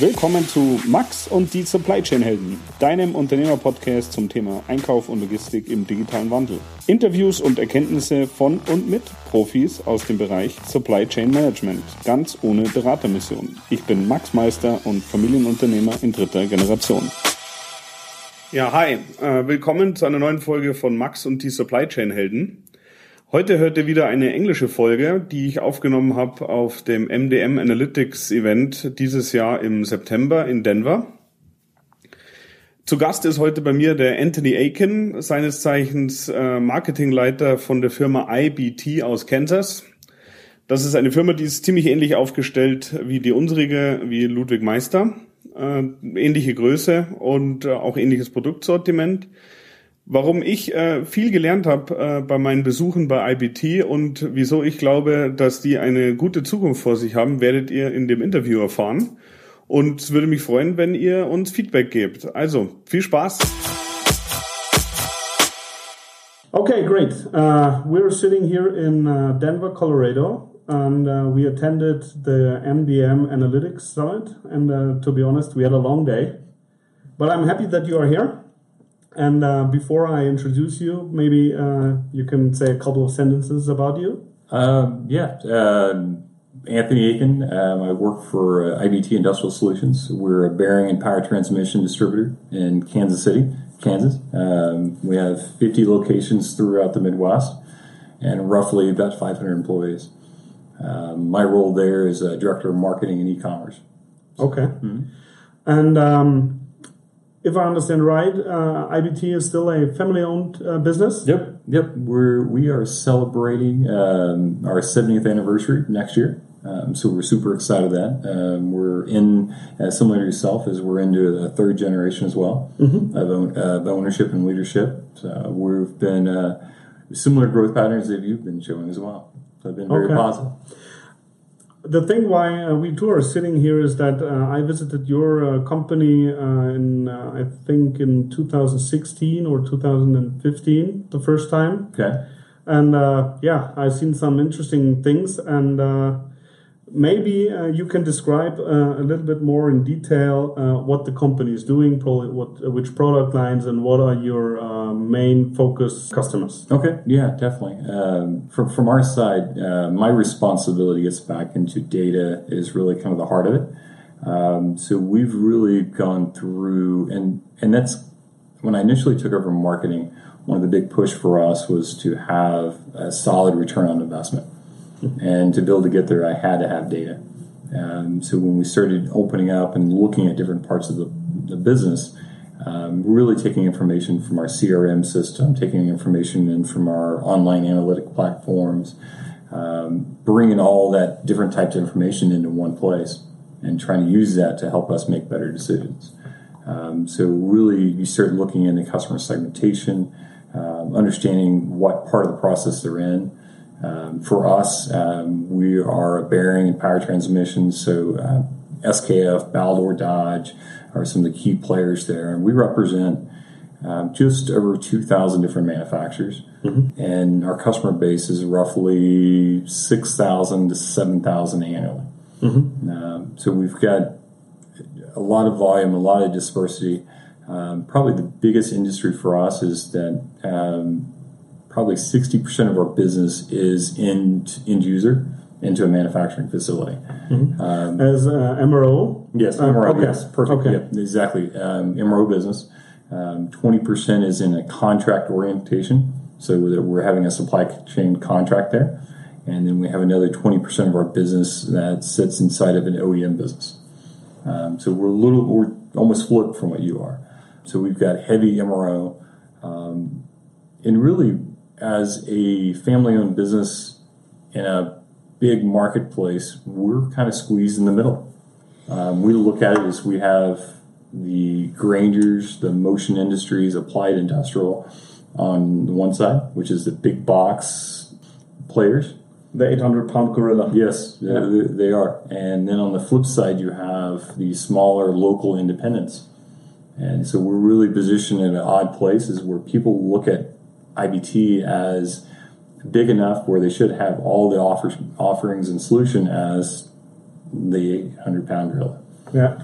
Willkommen zu Max und die Supply Chain Helden, deinem Unternehmerpodcast zum Thema Einkauf und Logistik im digitalen Wandel. Interviews und Erkenntnisse von und mit Profis aus dem Bereich Supply Chain Management, ganz ohne Beratermission. Ich bin Max Meister und Familienunternehmer in dritter Generation. Ja, hi, äh, willkommen zu einer neuen Folge von Max und die Supply Chain Helden. Heute hört ihr wieder eine englische Folge, die ich aufgenommen habe auf dem MDM Analytics Event dieses Jahr im September in Denver. Zu Gast ist heute bei mir der Anthony Aiken, seines Zeichens äh, Marketingleiter von der Firma IBT aus Kansas. Das ist eine Firma, die ist ziemlich ähnlich aufgestellt wie die unsrige, wie Ludwig Meister. Äh, ähnliche Größe und äh, auch ähnliches Produktsortiment. Warum ich äh, viel gelernt habe äh, bei meinen Besuchen bei IBT und wieso ich glaube, dass die eine gute Zukunft vor sich haben, werdet ihr in dem Interview erfahren. Und es würde mich freuen, wenn ihr uns Feedback gebt. Also, viel Spaß! Okay, great. Uh, we're sitting here in uh, Denver, Colorado, and uh, we attended the MDM Analytics Summit. And uh, to be honest, we had a long day. But I'm happy that you are here. And uh, before I introduce you, maybe uh, you can say a couple of sentences about you. Um, yeah, um, Anthony Akin. Um, I work for uh, IBT Industrial Solutions. We're a bearing and power transmission distributor in Kansas City, Kansas. Um, we have 50 locations throughout the Midwest and roughly about 500 employees. Um, my role there is a director of marketing and e-commerce. Okay. Mm-hmm. And um, if I understand right, uh, IBT is still a family-owned uh, business. Yep, yep. We're we are celebrating um, our 70th anniversary next year, um, so we're super excited that um, we're in uh, similar to yourself as we're into a third generation as well mm-hmm. of, own, of, ownership and leadership. So we've been uh, similar growth patterns that you've been showing as well. So I've been very okay. positive the thing why uh, we two are sitting here is that uh, I visited your uh, company uh, in uh, I think in 2016 or 2015 the first time. Okay. And uh, yeah, I've seen some interesting things and maybe uh, you can describe uh, a little bit more in detail uh, what the company is doing, what uh, which product lines, and what are your uh, main focus customers. Okay, yeah, definitely. Um, from from our side, uh, my responsibility gets back into data is really kind of the heart of it. Um, so we've really gone through, and and that's when I initially took over marketing. One of the big push for us was to have a solid return on investment and to be able to get there, I had to have data. Um, so when we started opening up and looking at different parts of the, the business, um, really taking information from our CRM system, taking information in from our online analytic platforms, um, bringing all that different types of information into one place and trying to use that to help us make better decisions. Um, so really, you start looking into customer segmentation, um, understanding what part of the process they're in, um, for us, um, we are a bearing and power transmission, so uh, SKF, Baldor, Dodge are some of the key players there, and we represent um, just over 2,000 different manufacturers, mm-hmm. and our customer base is roughly 6,000 to 7,000 annually. Mm-hmm. Um, so we've got a lot of volume, a lot of dispersity. Um, probably the biggest industry for us is that um, probably 60% of our business is in end user into a manufacturing facility. Mm-hmm. Um, As uh, MRO? Yes, uh, MRO. Okay. Yes, perfect. Okay. Yep, exactly. Um, MRO business. Um, 20% is in a contract orientation, so we're having a supply chain contract there. And then we have another 20% of our business that sits inside of an OEM business. Um, so we're a little, we're almost flipped from what you are. So we've got heavy MRO. Um, and really, as a family owned business in a big marketplace, we're kind of squeezed in the middle. Um, we look at it as we have the Graingers, the motion industries, applied industrial on the one side, which is the big box players. The 800 pound gorilla. Yes, yeah. they, they are. And then on the flip side, you have the smaller local independents. And so we're really positioned in an odd places where people look at IBT as big enough where they should have all the offers, offerings and solution as the 800 pound gorilla. Yeah.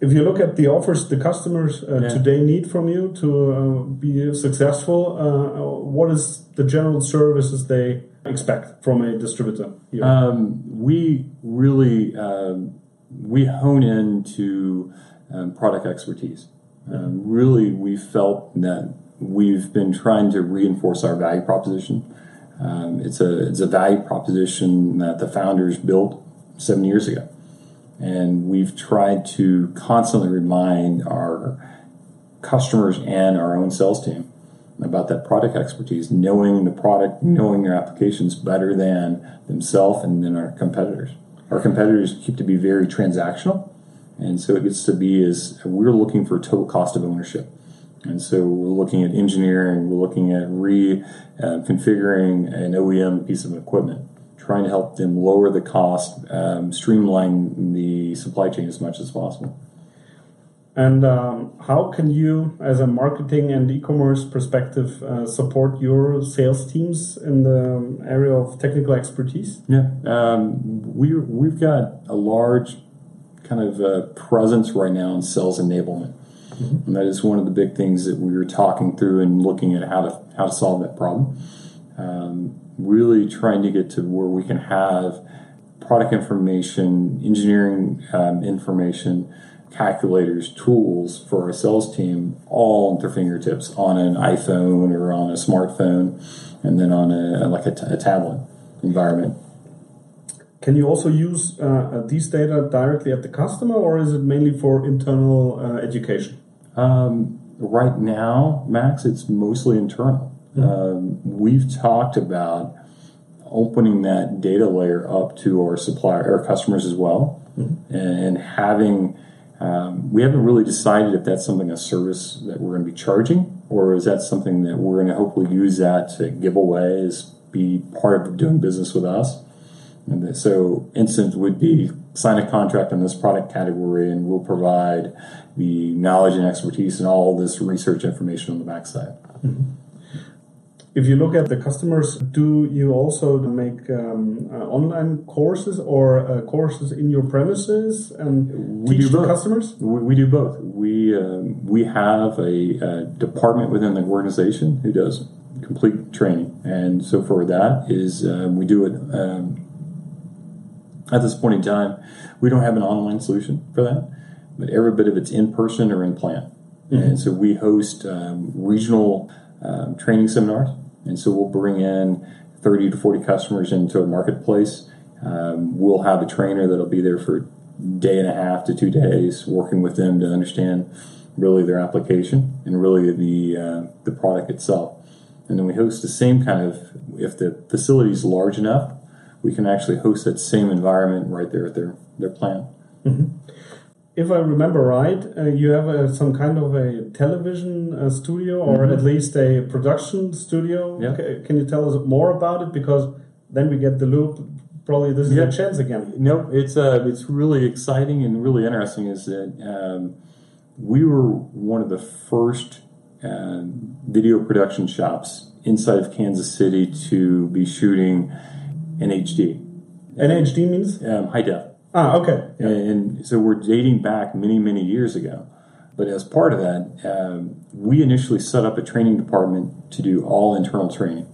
If you look at the offers the customers uh, Yeah. today need from you to uh, be successful, uh, what is the general services they expect from a distributor? Here? Um, we really um, we hone into um, product expertise. Um, really, we felt that we've been trying to reinforce our value proposition. Um, it's a it's a value proposition that the founders built seven years ago, and we've tried to constantly remind our customers and our own sales team about that product expertise, knowing the product, knowing their applications better than themselves and then our competitors. Our competitors keep to be very transactional, and so it gets to be as we're looking for total cost of ownership. And so we're looking at engineering, we're looking at reconfiguring uh, an OEM piece of equipment, trying to help them lower the cost, um, streamline the supply chain as much as possible. And um, how can you, as a marketing and e-commerce perspective, uh, support your sales teams in the area of technical expertise? Yeah, um, we we've got a large kind of uh, presence right now in sales enablement, and that is one of the big things that we were talking through and looking at how to how to solve that problem. Um, really trying to get to where we can have product information, engineering um, information calculators, tools for our sales team all at their fingertips on an iPhone or on a smartphone, and then on a like a, t- a tablet environment. Can you also use uh, these data directly at the customer, or is it mainly for internal uh, education? Um, right now, Max, it's mostly internal. Um, we've talked about opening that data layer up to our supplier, our customers as well, and having. Um, we haven't really decided if that's something a service that we're going to be charging, or is that something that we're going to hopefully use that to give away as be part of doing business with us. And so, instant would be sign a contract on this product category, and we'll provide the knowledge and expertise and all this research information on the backside. If you look at the customers, do you also make um, uh, online courses or uh, courses in your premises and We teach do the both. customers? We, we do both. We um, we have a, uh department within the organization who does complete training, and so for that is um, we do it um, at this point in time. We don't have an online solution for that, but every bit of it's in person or in plant, and so we host um, regional um, training seminars, and so we'll bring in thirty to forty customers into a marketplace. Um, we'll have a trainer that'll be there for day and a half to two days working with them to understand really their application and really the uh, the product itself. And then we host the same kind of if the facility is large enough, we can actually host that same environment right there at their their plant. If I remember right, uh, you have uh, some kind of a television uh, studio or at least a production studio. Yeah. C- can you tell us more about it? Because then we get the loop. Probably this is Yeah. a chance again. No, it's uh, it's really exciting and really interesting. Is that um, we were one of the first um, video production shops inside of Kansas City to be shooting in HD, NHD means? um, high def. Ah, okay. Yeah. And so we're dating back many, many years ago. But as part of that, um, we initially set up a training department to do all internal training.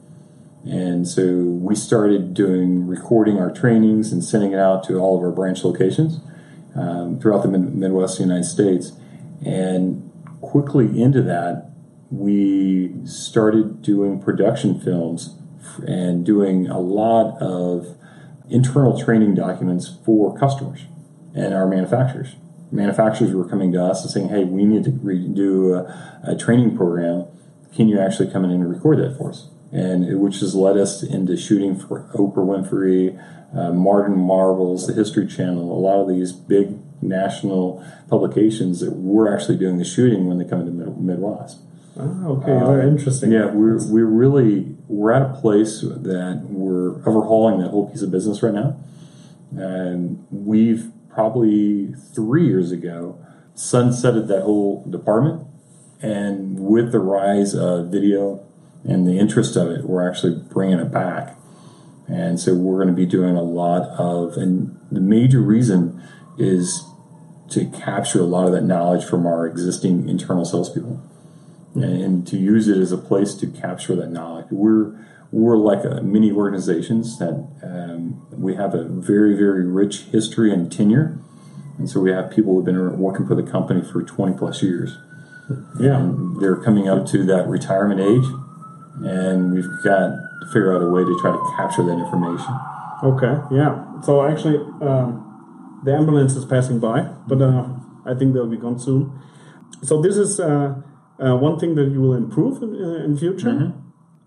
And so we started doing recording our trainings and sending it out to all of our branch locations um, throughout the mid- Midwest United States. And quickly into that, we started doing production films and doing a lot of internal training documents for customers and our manufacturers. Manufacturers were coming to us and saying, "Hey, we need to re- do a, a training program. Can you actually come in and record that for us?" And which has led us into shooting for Oprah Winfrey, uh, Martin Marvels, the History Channel, a lot of these big national publications that we're actually doing the shooting when they come into Mid- Midwest. Ah, okay. Very interesting. Yeah, we're we're really we're at a place that we're overhauling that whole piece of business right now, and we've probably three years ago sunsetted that whole department, and with the rise of video and the interest of it, we're actually bringing it back, and so we're going to be doing a lot of, and the major reason is to capture a lot of that knowledge from our existing internal salespeople and, to use it as a place to capture that knowledge. We're we're like a mini organizations that um, we have a very very rich history and tenure, and so we have people who've been working for the company for twenty plus years. Yeah, And they're coming up to that retirement age, and we've got to figure out a way to try to capture that information. Okay, yeah. So actually, um, the ambulance is passing by, but uh, I think they'll be gone soon. So this is uh, uh, one thing that you will improve in, uh, in future. Mm-hmm.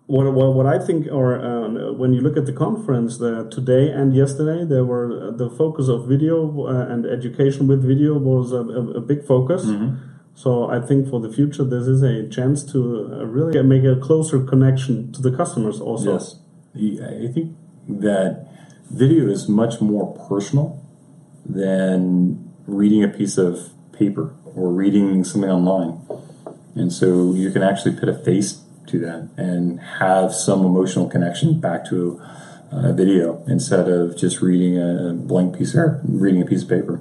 What, what, what I think, or uh, when you look at the conference today and yesterday, there were uh, the focus of video uh, and education with video was a, a, a big focus. Mm-hmm. So I think for the future, this is a chance to uh, really make a closer connection to the customers. Also, Yes, I think that video is much more personal than reading a piece of paper or reading something online, and so you can actually put a face to that and have some emotional connection back to a video instead of just reading a blank piece or reading a piece of paper.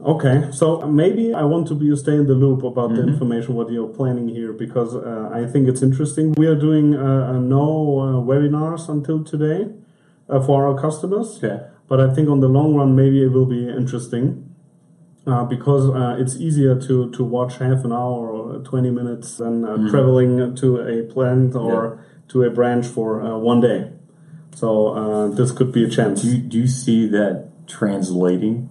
Okay, so maybe I want to be stay in the loop about Mm-hmm. the information what you're planning here because uh, I think it's interesting. We are doing uh, uh, no uh, webinars until today uh, for our customers, Okay. but I think on the long run maybe it will be interesting uh, because uh, it's easier to to watch half an hour or twenty minutes than uh, Mm-hmm. traveling to a plant or to a branch for uh, one day. So uh, this could be a chance. Do you, do you see that translating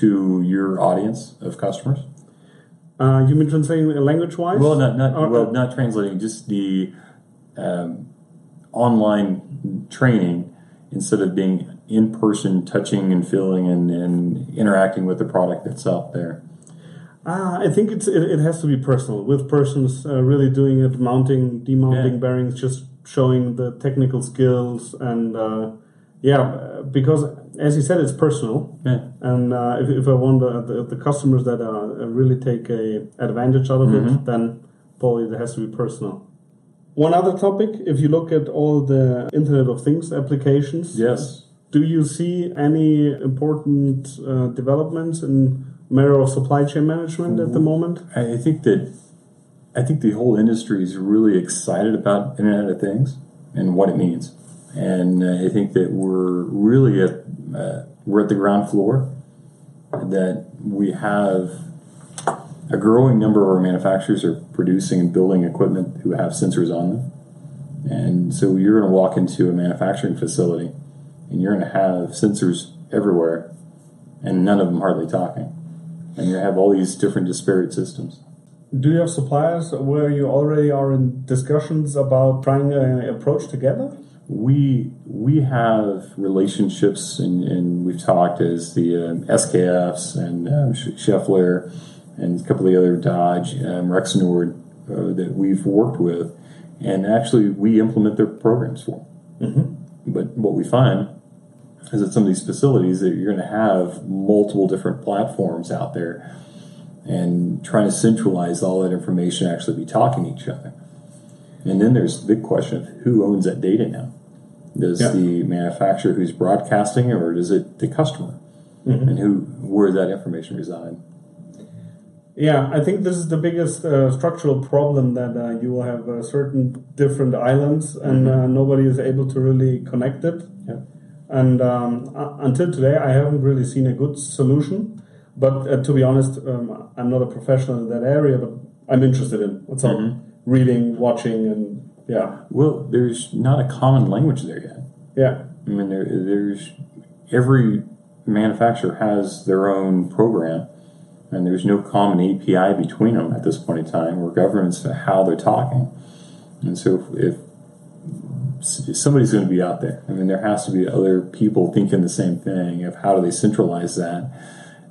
to your audience of customers? Uh, you mean translating language wise? Well, not not Or- well, not translating, just the um, online training instead of being in person, touching and feeling and, and interacting with the product that's out there. Uh, I think it's it, it has to be personal with persons uh, really doing it, mounting, demounting Yeah. bearings, just showing the technical skills and uh, yeah, because as you said, it's personal. Yeah. And uh, if, if I want the, the, the customers that uh, really take a advantage out of Mm-hmm. it, then probably it has to be personal. One other topic, if you look at all the Internet of Things applications, Yes. Do you see any important uh, developments in matter of supply chain management at the moment? I I think that I think the whole industry is really excited about Internet of Things and what it means, and uh, I think that we're really at uh, we're at the ground floor. That we have a growing number of our manufacturers are producing and building equipment who have sensors on them, and so you're going to walk into a manufacturing facility, and you're going to have sensors everywhere, and none of them hardly talking, and you have all these different disparate systems. Do you have suppliers where you already are in discussions about trying an approach together? We we have relationships, and, and we've talked as the um, SKFs and um, Sch- Schaeffler and a couple of the other Dodge, um, Rexnord uh, that we've worked with, and actually we implement their programs for. Mm-hmm. But what we find is that some of these facilities that you're going to have multiple different platforms out there, and trying to centralize all that information, actually be talking to each other. And then there's the big question of who owns that data now. Does Yeah. the manufacturer who's broadcasting or does it the customer? Mm-hmm. And who where does that information reside? Yeah, I think this is the biggest uh, structural problem that uh, you will have uh, certain different islands and uh, nobody is able to really connect it. Yeah. And um, uh, until today, I haven't really seen a good solution. But uh, to be honest, um, I'm not a professional in that area, but I'm interested in what's up, reading, watching, and yeah, Well, there's not a common language there yet. yeah, I mean, there, there's every manufacturer has their own program, and there's no common API between them at this point in time or governance to how they're talking. And so, if, if somebody's going to be out there, I mean, there has to be other people thinking the same thing of how do they centralize that,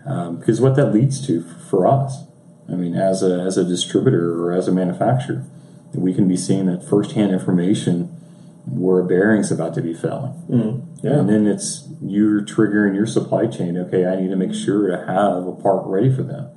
um, because what that leads to for us, I mean, as a as a distributor or as a manufacturer, we can be seeing that firsthand information where a bearing's about to be failing. yeah. And then it's you're triggering your supply chain. Okay, I need to make sure to have a part ready for them.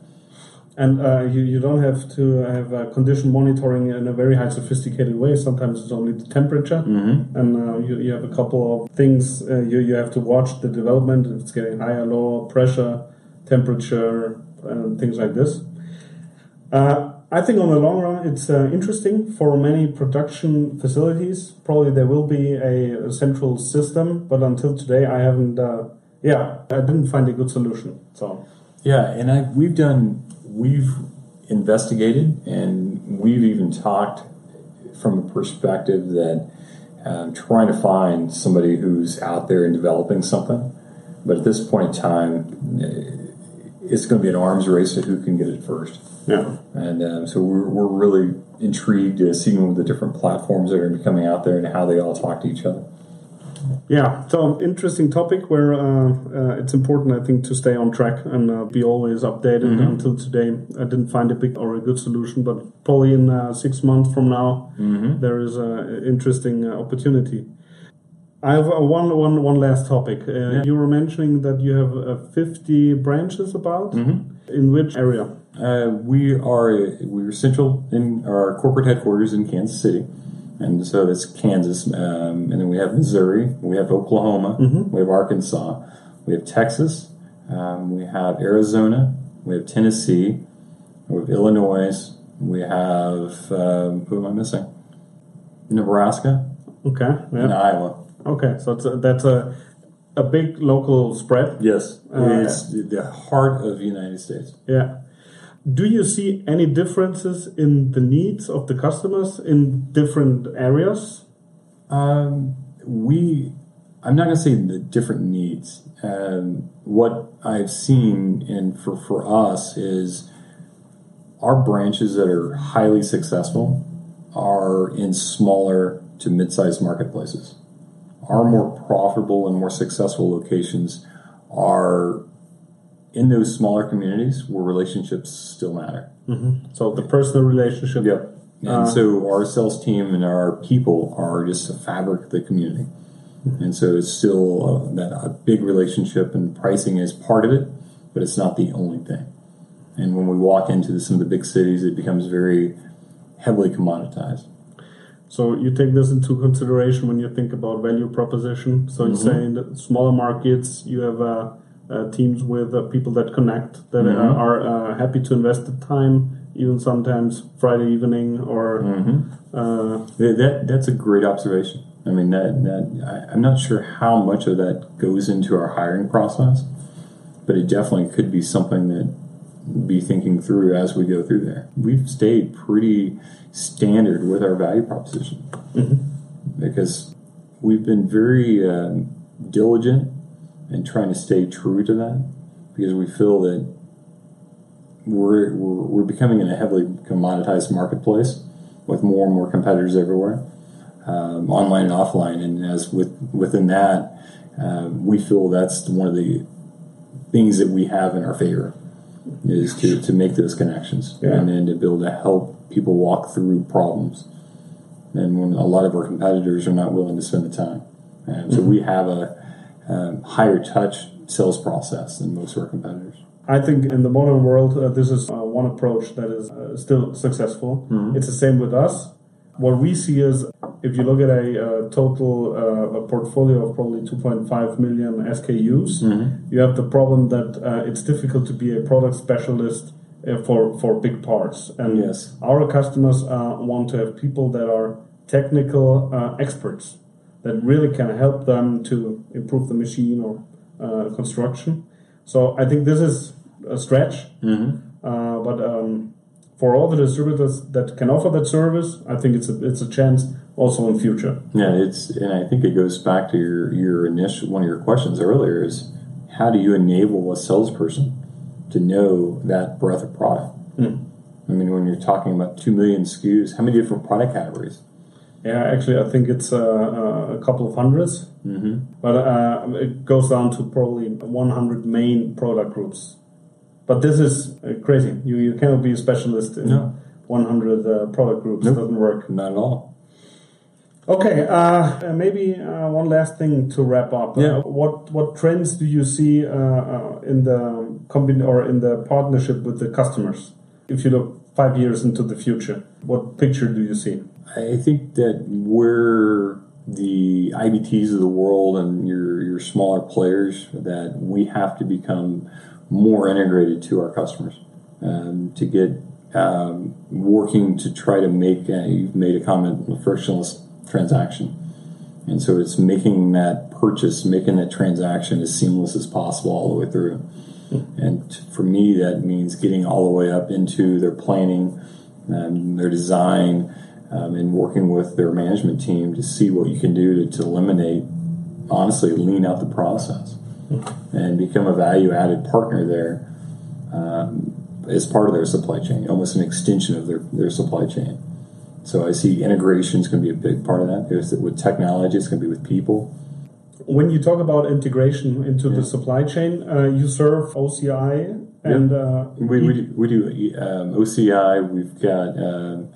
And uh, you, you don't have to have uh, condition monitoring in a very high sophisticated way. Sometimes it's only the temperature, Mm-hmm. and uh, you, you have a couple of things uh, you, you have to watch the development. If it's getting higher, lower pressure, temperature, and things like this. Uh, I think on the long run, it's uh, interesting for many production facilities. Probably there will be a, a central system, but until today, I haven't. Uh, yeah, I didn't find a good solution. So yeah, and I we've done we've investigated and we've even talked from a perspective that um, trying to find somebody who's out there and developing something. But at this point in time, it's going to be an arms race to who can get it first. Yeah. And um, so we're, we're really intrigued to see the different platforms that are coming out there and how they all talk to each other. Yeah, so interesting topic where uh, uh, it's important, I think, to stay on track and uh, be always updated. Mm-hmm. Until today, I didn't find a big or a good solution, but probably in uh, six months from now, mm-hmm. there is an interesting uh, opportunity. I have one, one, one last topic. Uh, yeah. You were mentioning that you have 50 branches about. Mm-hmm. In which area? we are we are central in our corporate headquarters in Kansas City and so that's Kansas, um, and then we have Missouri, we have Oklahoma, mm-hmm. we have Arkansas, we have Texas, um, we have Arizona, we have Tennessee, we have Illinois, we have um, who am I missing? Nebraska, okay, yeah. and Iowa. Okay, so a, that's a a big local spread. Yes, uh, it's the heart of the United States. Yeah. Do you see any differences in the needs of the customers in different areas? Um, we, I'm not going to say the different needs. Um, what I've seen, and for, for us, is our branches that are highly successful are in smaller to mid sized marketplaces. Our more profitable and more successful locations are in those smaller communities where relationships still matter. Mm-hmm. So the personal relationship. Yep. And uh, so our sales team and our people are just a fabric of the community. Mm-hmm. And so it's still a, that, a big relationship, and pricing is part of it, but it's not the only thing. And when we walk into the, some of the big cities, it becomes very heavily commoditized. So you take this into consideration when you think about value proposition. So mm-hmm. you're saying that smaller markets, you have a uh, teams with uh, people that connect, that mm-hmm. are uh, happy to invest the time, even sometimes Friday evening or. Mm-hmm. that that's a great observation. I mean, that, that I, I'm not sure how much of that goes into our hiring process, but it definitely could be something that be thinking through as we go through there. We've stayed pretty standard with our value proposition mm-hmm. because we've been very um, diligent and trying to stay true to that because we feel that we're, we're, we're becoming in a heavily commoditized marketplace with more and more competitors everywhere, um, online and offline. And as with within that, uh, we feel that's one of the things that we have in our favor is to, to make those connections yeah. and then to be able to help people walk through problems. And when a lot of our competitors are not willing to spend the time. And so mm-hmm. we have a um, higher touch sales process than most of our competitors. I think in the modern world, uh, this is uh, one approach that is uh, still successful. Mm-hmm. It's the same with us. What we see is if you look at a, a total uh, a portfolio of probably 2.5 million SKUs, mm-hmm. you have the problem that uh, it's difficult to be a product specialist uh, for, for big parts. And yes. our customers want to have people that are technical experts that really can help them to improve the machine or uh, construction. So I think this is a stretch, mm-hmm. uh, but um, for all the distributors that can offer that service, I think it's a it's a chance also in future. Yeah, it's and I think it goes back to your your initial one of your questions earlier is how do you enable a salesperson to know that breadth of product? Mm. I mean, when you're talking about two million SKUs, how many different product categories? Yeah, actually, I think it's uh, uh, a couple of 100s mm-hmm. but uh, it goes down to probably 100 main product groups. But this is uh, crazy. You you cannot be a specialist in no. 100 uh, product groups. Nope. It doesn't work. Not at all. Okay, uh, maybe one last thing to wrap up. Yeah. what what trends do you see in the combin or in the partnership with the customers? If you look five years into the future, what picture do you see? I think that we're the IBTs of the world and your your smaller players that we have to become more integrated to our customers, um, to get um, working to try to make. You've made a comment, a frictionless transaction, and so it's making that purchase, making that transaction as seamless as possible all the way through. And for me, that means getting all the way up into their planning, and their design, um, and working with their management team to see what you can do to, to eliminate, honestly, lean out the process and become a value added partner there um, as part of their supply chain, almost an extension of their, their supply chain. So I see integration is going to be a big part of that. There's, with technology, it's going to be with people. When you talk about integration into yeah. the supply chain, uh, you serve OCI and yep. uh, we, we do, we do um, OCI. We've got um,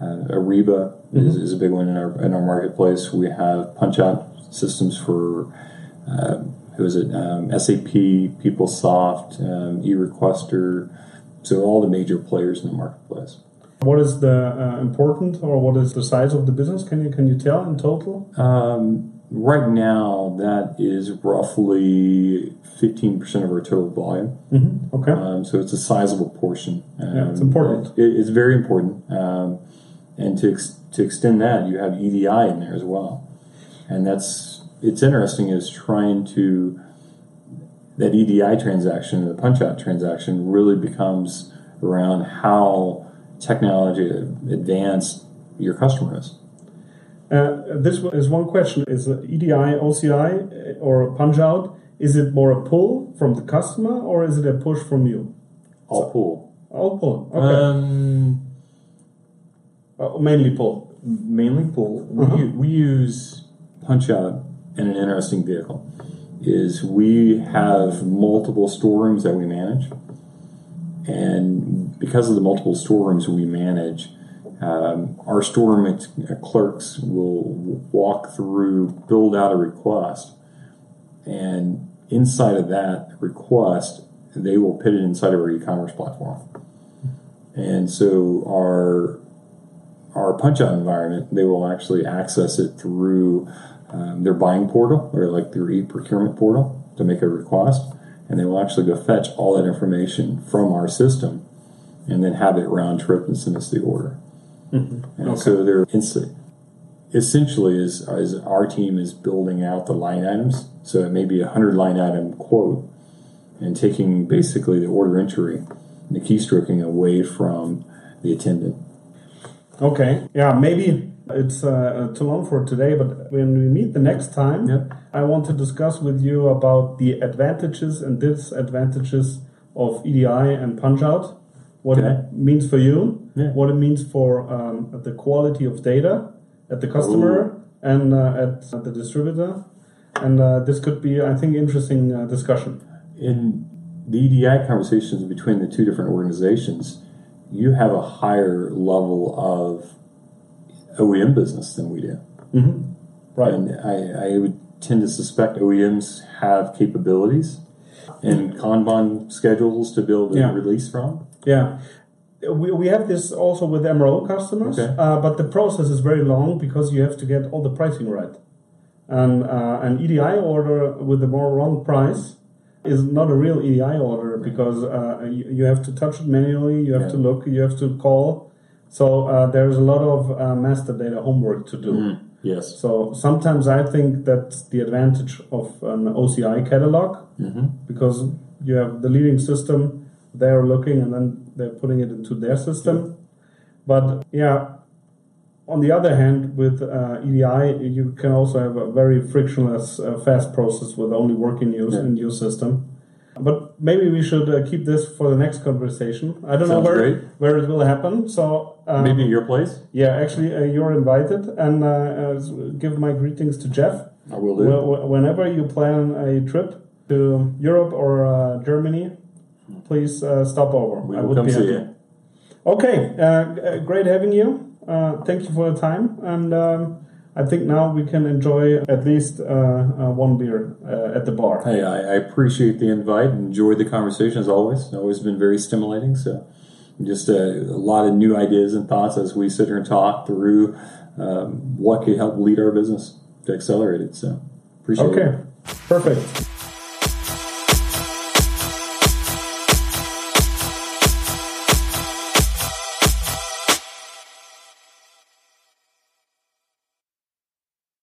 uh, Ariba mm-hmm. is, is, a big one in our in our marketplace. We have punch out systems for uh, who is it? Um, SAP, PeopleSoft, um, eRequester. So all the major players in the marketplace. What is the uh, important, or what is the size of the business? Can you can you tell in total? Um, right now, that is roughly fifteen percent of our total volume. Mm-hmm. Okay, um, so it's a sizable portion. yeah, it's important. It, it's very important, um, and to ex- to extend that, you have EDI in there as well, and that's it's interesting is trying to that EDI transaction, the punch out transaction, really becomes around how technology advanced your customer is. Uh, this is one question: Is EDI, OCI, or punch out? Is it more a pull from the customer, or is it a push from you? All pull. All pull. Okay. Um, uh, mainly pull. Mainly pull. Uh-huh. We, we use punch out in an interesting vehicle. Is we have multiple storerooms that we manage, and because of the multiple storerooms we manage, um, our storeroom clerks will walk through, build out a request, and inside of that request, they will put it inside of our e-commerce platform. And so our our punch out environment, they will actually access it through um, their buying portal or like their e-procurement portal to make a request, and they will actually go fetch all that information from our system and then have it round trip and send us the order. Mm-hmm. And okay. so they're essentially is, is our team is building out the line items. So it may be a hundred line item quote and taking basically the order entry and the keystroking away from the attendant. Okay. Yeah, maybe it's uh, too long for today, but when we meet the next time, yeah. I want to discuss with you about the advantages and disadvantages of EDI and punch out what it means for you, yeah. what it means for um, the quality of data at the customer Ooh. and uh, at, at, the distributor. And uh, this could be, I think, interesting uh, discussion. In the EDI conversations between the two different organizations, you have a higher level of OEM business than we do. Mm-hmm. Right. And I, I would tend to suspect OEMs have capabilities and Kanban schedules to build a yeah. release from. Yeah. We, we have this also with MRO customers, okay. uh, but the process is very long because you have to get all the pricing right. And uh, an EDI order with the more wrong price is not a real EDI order because uh, you, you, have to touch it manually, you have yeah. to look, you have to call. So uh, there's a lot of uh, master data homework to do. Mm, yes. So sometimes I think that's the advantage of an OCI catalog mm-hmm. because you have the leading system they're looking and then they're putting it into their system. But yeah, on the other hand, with uh, EDI, you can also have a very frictionless, uh, fast process with only working use yeah. in your system. But maybe we should uh, keep this for the next conversation. I don't Sounds know where great. where it will happen. So um, maybe your place. Yeah, actually, uh, you're invited, and uh, uh, give my greetings to Jeff. I will do. Whenever you plan a trip to Europe or Germany, please uh, stop over. We will come see you. Okay, uh, great having you. Uh, thank you for the time, and um, I think now we can enjoy at least uh, uh, one beer uh, at the bar. Hey, I, I, appreciate the invite. Enjoyed the conversation as always. It's always been very stimulating. So, just a, a, lot of new ideas and thoughts as we sit here and talk through um, what could help lead our business to accelerate it. So, appreciate okay. it. Okay, perfect.